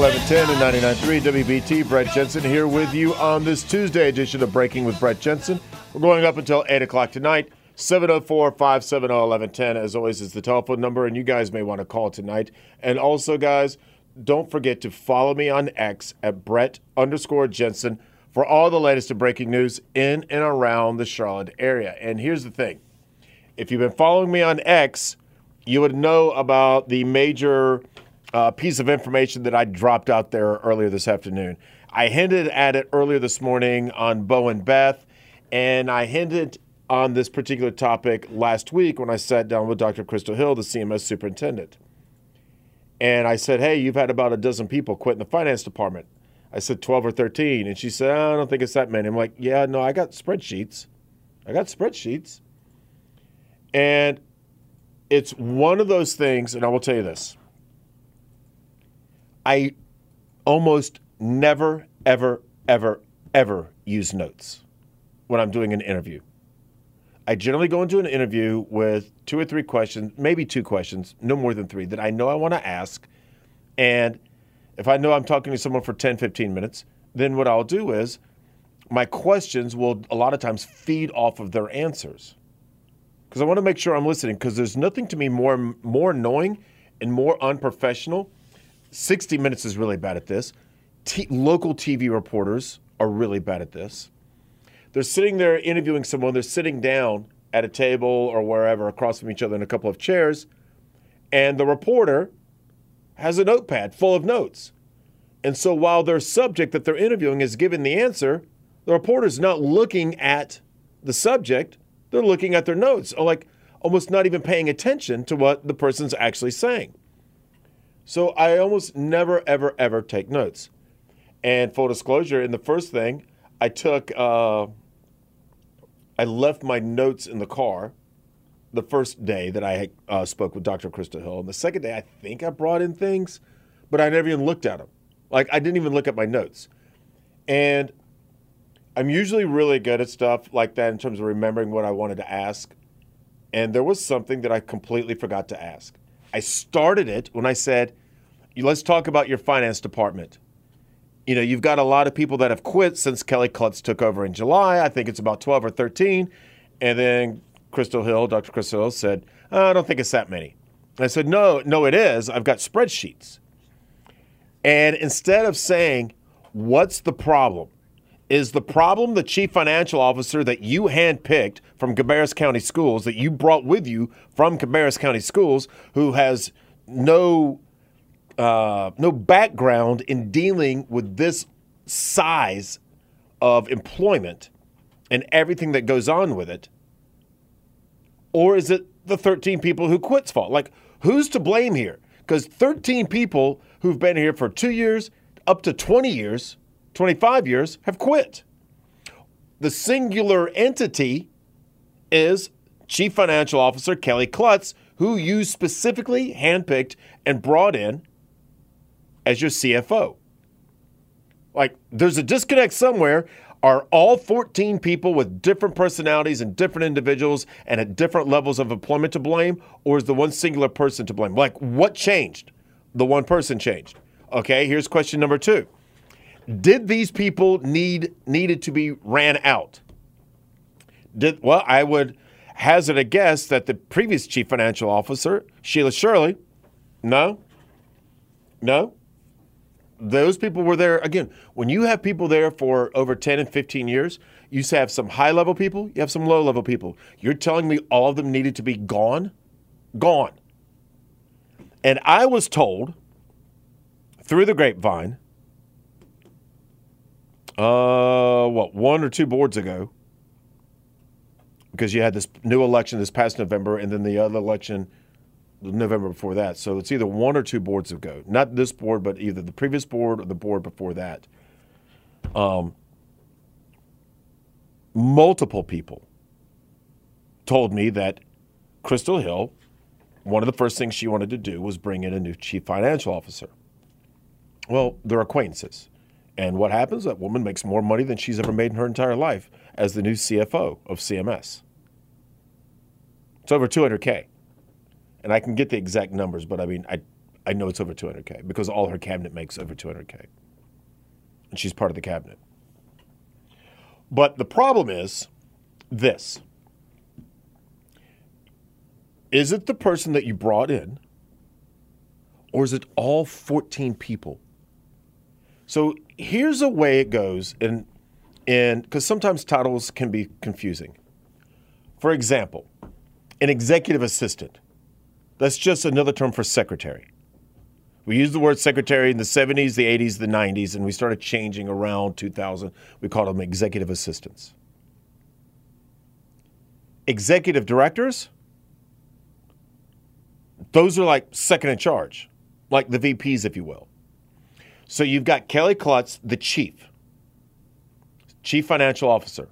Talk 1110 and 99.3 WBT. Brett Jensen here with you on this Tuesday edition of Breaking with Brett Jensen. We're going up until 8 o'clock tonight. 704 570 1110, as always, is the telephone number, and you guys may want to call tonight. And also, guys, don't forget to follow me on X at Brett underscore Jensen for all the latest and breaking news in and around the Charlotte area. And here's the thing if you've been following me on X, you would know about the major uh, piece of information that I dropped out there earlier this afternoon. I hinted at it earlier this morning on Bo and Beth, and I hinted on this particular topic last week when I sat down with Dr. Crystal Hill, the CMS superintendent. And I said, Hey, you've had about a dozen people quit in the finance department. I said 12 or 13. And she said, I don't think it's that many. I'm like, Yeah, no, I got spreadsheets. I got spreadsheets. And it's one of those things, and I will tell you this I almost never, ever, ever, ever use notes when I'm doing an interview. I generally go into an interview with two or three questions, maybe two questions, no more than three, that I know I want to ask. And if I know I'm talking to someone for 10, 15 minutes, then what I'll do is my questions will a lot of times feed off of their answers. Because I want to make sure I'm listening, because there's nothing to me more, more annoying and more unprofessional 60 Minutes is really bad at this. T- local TV reporters are really bad at this. They're sitting there interviewing someone, they're sitting down at a table or wherever across from each other in a couple of chairs, and the reporter has a notepad full of notes. And so while their subject that they're interviewing is giving the answer, the reporter's not looking at the subject, they're looking at their notes, or like almost not even paying attention to what the person's actually saying. So I almost never, ever, ever take notes. And full disclosure, in the first thing, I took, uh, I left my notes in the car the first day that I uh, spoke with Dr. Crystal Hill. And the second day, I think I brought in things, but I never even looked at them. Like, I didn't even look at my notes. And I'm usually really good at stuff like that in terms of remembering what I wanted to ask. And there was something that I completely forgot to ask. I started it when I said, let's talk about your finance department. You know, you've got a lot of people that have quit since Kelly Kluttz took over in July. I think it's about 12 or 13. And then Crystal Hill, Dr. Crystal Hill said, oh, I don't think it's that many. I said, No, no, it is. I've got spreadsheets. And instead of saying, What's the problem? Is the problem the chief financial officer that you handpicked from Cabarrus County Schools, that you brought with you from Cabarrus County Schools, who has no uh, no background in dealing with this size of employment and everything that goes on with it? Or is it the 13 people who quit's fault? Like, who's to blame here? Because 13 people who've been here for two years, up to 20 years, 25 years, have quit. The singular entity is Chief Financial Officer Kelly Kluttz, who you specifically handpicked and brought in as your CFO. Like, there's a disconnect somewhere. Are all 14 people with different personalities and different individuals and at different levels of employment to blame, or is the one singular person to blame? Like, what changed? The one person changed. Okay, here's question number two. Did these people need needed to be ran out? Did well, I would hazard a guess that the previous chief financial officer, Sheila Shirley, no, no, those people were there again when you have people there for over 10 and 15 years you have some high level people you have some low level people. You're telling me all of them needed to be gone? Gone. And i was told through the grapevine uh what one or two boards ago because you had this new election this past november and then the other election November before that. So it's either one or two boards ago. Not this board, but either the previous board or the board before that. Um, multiple people told me that Crystal Hill, one of the first things she wanted to do was bring in a new chief financial officer. Well, they're acquaintances. And what happens? That woman makes more money than she's ever made in her entire life as the new CFO of CMS. It's over 200K and I can get the exact numbers, but I mean, I I know it's over 200K because all her cabinet makes over 200K. And she's part of the cabinet. But the problem is this Is it the person that you brought in, or is it all 14 people? So here's a way it goes, and and because sometimes titles can be confusing. For example, an executive assistant. That's just another term for secretary. We used the word secretary in the 70s, the 80s, the 90s, and we started changing around 2000. We called them executive assistants. Executive directors, those are like second in charge, like the VPs, if you will. So you've got Kelly Kluttz, the chief, chief financial officer.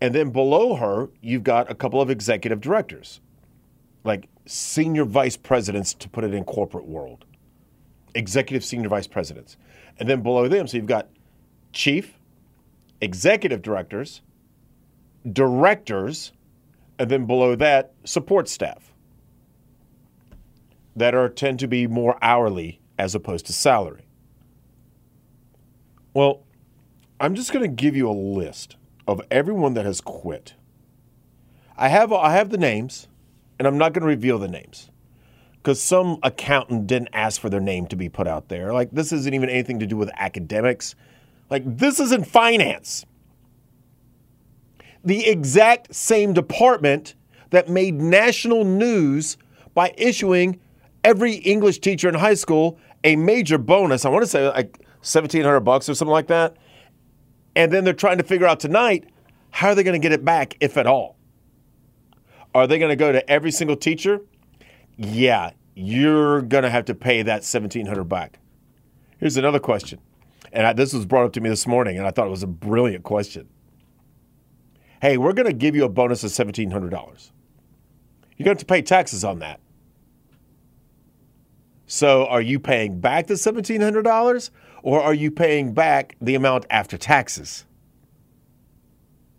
And then below her, you've got a couple of executive directors, like senior vice presidents to put it in corporate world. Executive senior vice presidents. And then below them, so you've got chief, executive directors, directors, and then below that, support staff that are tend to be more hourly as opposed to salary. Well, I'm just going to give you a list of everyone that has quit. I have I have the names, and I'm not going to reveal the names because some accountant didn't ask for their name to be put out there. Like this isn't even anything to do with academics. Like this isn't finance. The exact same department that made national news by issuing every English teacher in high school a major bonus. I want to say like 1700 bucks or something like that. And then they're trying to figure out tonight how are they going to get it back, if at all? Are they going to go to every single teacher? Yeah, you're going to have to pay that 1700 back. Here's another question. And I, this was brought up to me this morning, and I thought it was a brilliant question. Hey, we're going to give you a bonus of $1,700. You're going to have to pay taxes on that. So, are you paying back the $1,700 or are you paying back the amount after taxes?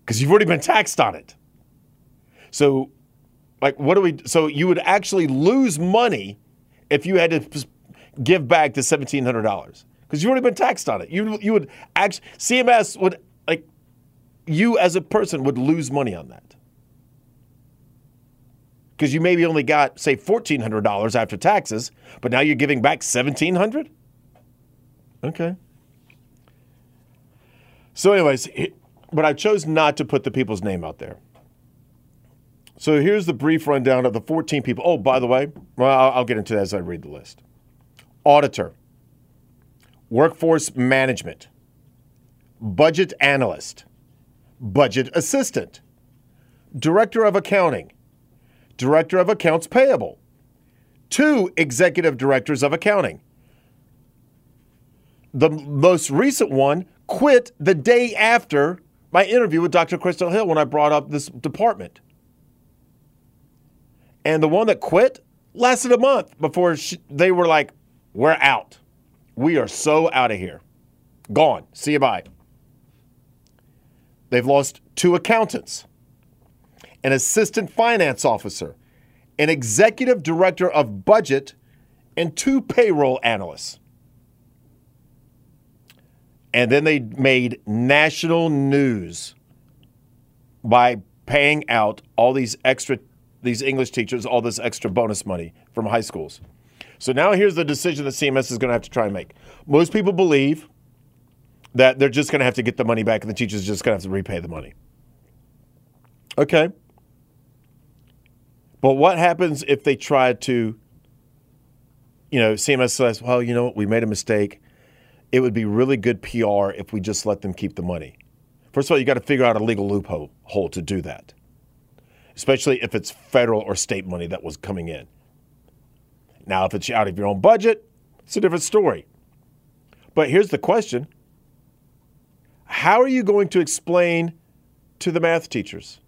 Because you've already been taxed on it. So, like, what do we? So, you would actually lose money if you had to give back the seventeen hundred dollars because you've already been taxed on it. You you would actually CMS would like you as a person would lose money on that because you maybe only got say fourteen hundred dollars after taxes, but now you're giving back seventeen hundred. Okay. So, anyways, but I chose not to put the people's name out there. So here's the brief rundown of the 14 people. Oh, by the way, well, I'll get into that as I read the list. Auditor, workforce management, budget analyst, budget assistant, director of accounting, director of accounts payable, two executive directors of accounting, the most recent one quit the day after my interview with Dr. Crystal Hill when I brought up this department. And the one that quit lasted a month before she, they were like, We're out. We are so out of here. Gone. See you bye. They've lost two accountants, an assistant finance officer, an executive director of budget, and two payroll analysts. And then they made national news by paying out all these extra these English teachers all this extra bonus money from high schools. So now here's the decision that CMS is going to have to try and make. Most people believe that they're just going to have to get the money back and the teachers just going to have to repay the money. Okay. But what happens if they try to, you know, CMS says, well, you know what, we made a mistake it would be really good PR if we just let them keep the money. First of all, you got to figure out a legal loophole to do that, especially if it's federal or state money that was coming in. Now, if it's out of your own budget, it's a different story. But here's the question How are you going to explain to the math teachers,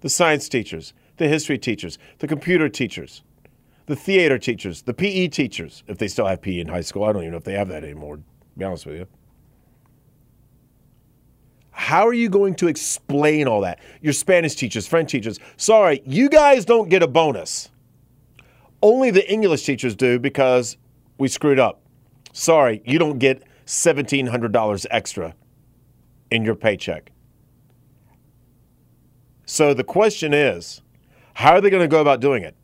the science teachers, the history teachers, the computer teachers, the theater teachers, the PE teachers, if they still have PE in high school. I don't even know if they have that anymore, to be honest with you. How are you going to explain all that? Your Spanish teachers, French teachers, sorry, you guys don't get a bonus. only the English teachers do because we screwed up. Sorry, you don't get $1,700 extra in your paycheck. So the question is, how are they going to go about doing it?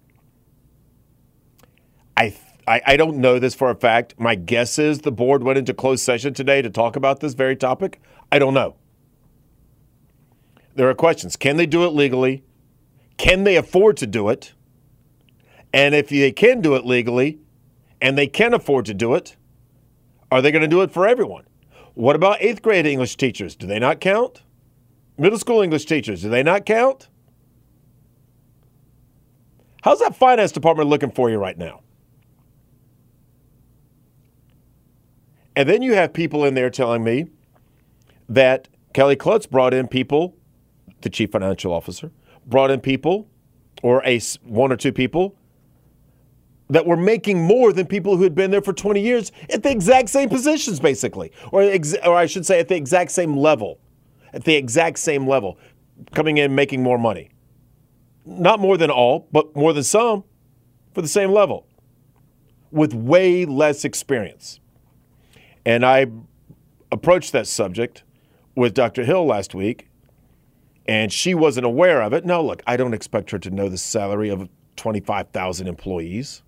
I, I, I don't know this for a fact. My guess is the board went into closed session today to talk about this very topic. I don't know. There are questions. Can they do it legally? Can they afford to do it? And if they can do it legally and they can afford to do it, are they going to do it for everyone? What about eighth grade English teachers? Do they not count? Middle school English teachers, do they not count? How's that finance department looking for you right now? And then you have people in there telling me that Kelly Kluttz brought in people, the chief financial officer, brought in people, or a one or two people that were making more than people who had been there for 20 years at the exact same positions, basically, or, ex- or I should say, at the exact same level, at the exact same level, coming in making more money. Not more than all, but more than some for the same level with way less experience. And I approached that subject with Dr. Hill last week, and she wasn't aware of it. No, look, I don't expect her to know the salary of 25,000 employees.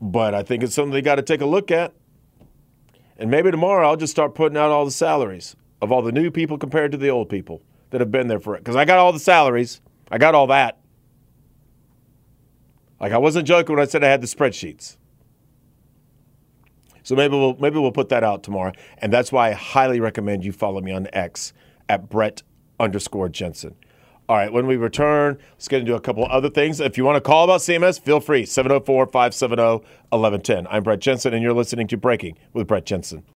But I think it's something they got to take a look at. And maybe tomorrow I'll just start putting out all the salaries of all the new people compared to the old people that have been there for it. Because I got all the salaries, I got all that. Like I wasn't joking when I said I had the spreadsheets. So maybe we'll maybe we'll put that out tomorrow. And that's why I highly recommend you follow me on X at Brett underscore Jensen. All right, when we return, let's get into a couple other things. If you want to call about CMS, feel free 704 570 1110. I'm Brett Jensen, and you're listening to Breaking with Brett Jensen.